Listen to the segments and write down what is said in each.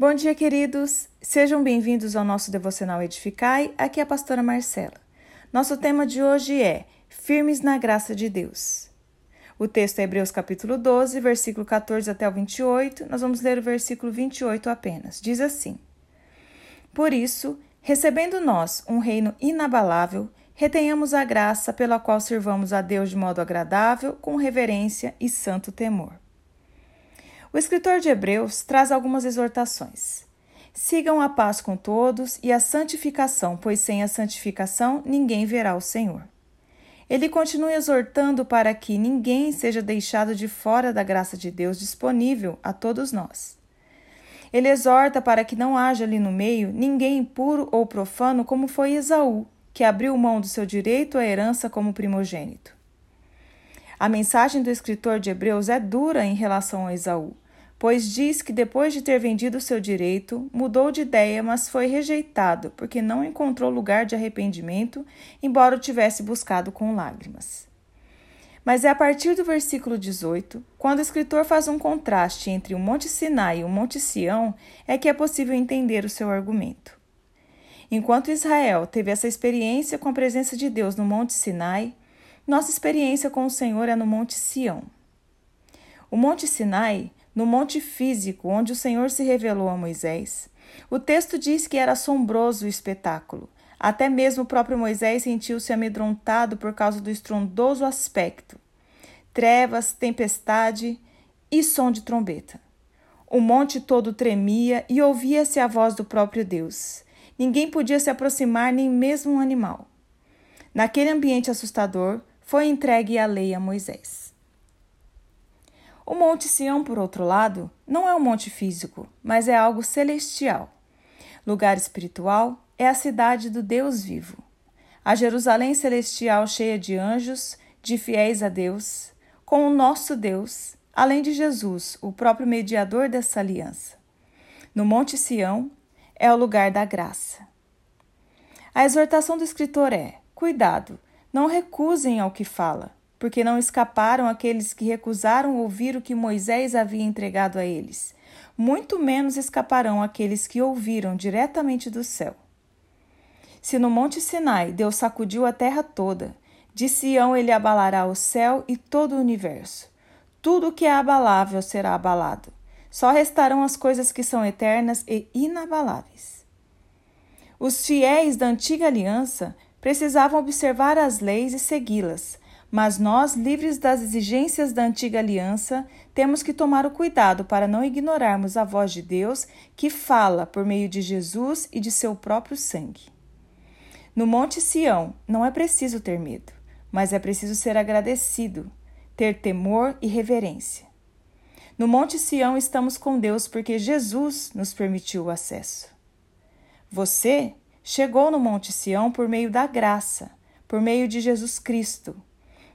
Bom dia, queridos. Sejam bem-vindos ao nosso devocional Edificai. Aqui é a pastora Marcela. Nosso tema de hoje é Firmes na graça de Deus. O texto é Hebreus capítulo 12, versículo 14 até o 28. Nós vamos ler o versículo 28 apenas. Diz assim: Por isso, recebendo nós um reino inabalável, retenhamos a graça pela qual servamos a Deus de modo agradável, com reverência e santo temor. O escritor de Hebreus traz algumas exortações. Sigam a paz com todos e a santificação, pois sem a santificação ninguém verá o Senhor. Ele continua exortando para que ninguém seja deixado de fora da graça de Deus disponível a todos nós. Ele exorta para que não haja ali no meio ninguém impuro ou profano, como foi Esaú, que abriu mão do seu direito à herança como primogênito. A mensagem do escritor de Hebreus é dura em relação a Esaú, pois diz que depois de ter vendido seu direito, mudou de ideia, mas foi rejeitado, porque não encontrou lugar de arrependimento, embora o tivesse buscado com lágrimas. Mas é a partir do versículo 18, quando o escritor faz um contraste entre o Monte Sinai e o Monte Sião, é que é possível entender o seu argumento. Enquanto Israel teve essa experiência com a presença de Deus no Monte Sinai, nossa experiência com o Senhor é no Monte Sião. O Monte Sinai, no monte físico onde o Senhor se revelou a Moisés, o texto diz que era assombroso o espetáculo. Até mesmo o próprio Moisés sentiu-se amedrontado por causa do estrondoso aspecto. Trevas, tempestade e som de trombeta. O monte todo tremia e ouvia-se a voz do próprio Deus. Ninguém podia se aproximar, nem mesmo um animal. Naquele ambiente assustador, foi entregue a lei a Moisés. O Monte Sião, por outro lado, não é um monte físico, mas é algo celestial. Lugar espiritual é a cidade do Deus vivo. A Jerusalém celestial cheia de anjos, de fiéis a Deus, com o nosso Deus, além de Jesus, o próprio mediador dessa aliança. No Monte Sião é o lugar da graça. A exortação do escritor é: cuidado, não recusem ao que fala, porque não escaparam aqueles que recusaram ouvir o que Moisés havia entregado a eles. Muito menos escaparão aqueles que ouviram diretamente do céu. Se no Monte Sinai Deus sacudiu a terra toda, de Sião ele abalará o céu e todo o universo. Tudo o que é abalável será abalado. Só restarão as coisas que são eternas e inabaláveis. Os fiéis da antiga aliança precisavam observar as leis e segui-las, mas nós, livres das exigências da antiga aliança, temos que tomar o cuidado para não ignorarmos a voz de Deus que fala por meio de Jesus e de seu próprio sangue. No Monte Sião, não é preciso ter medo, mas é preciso ser agradecido, ter temor e reverência. No Monte Sião estamos com Deus porque Jesus nos permitiu o acesso. Você chegou no Monte Sião por meio da graça, por meio de Jesus Cristo.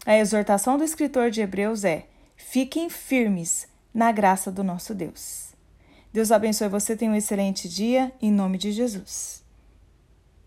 A exortação do escritor de Hebreus é: fiquem firmes na graça do nosso Deus. Deus abençoe você, tenha um excelente dia, em nome de Jesus.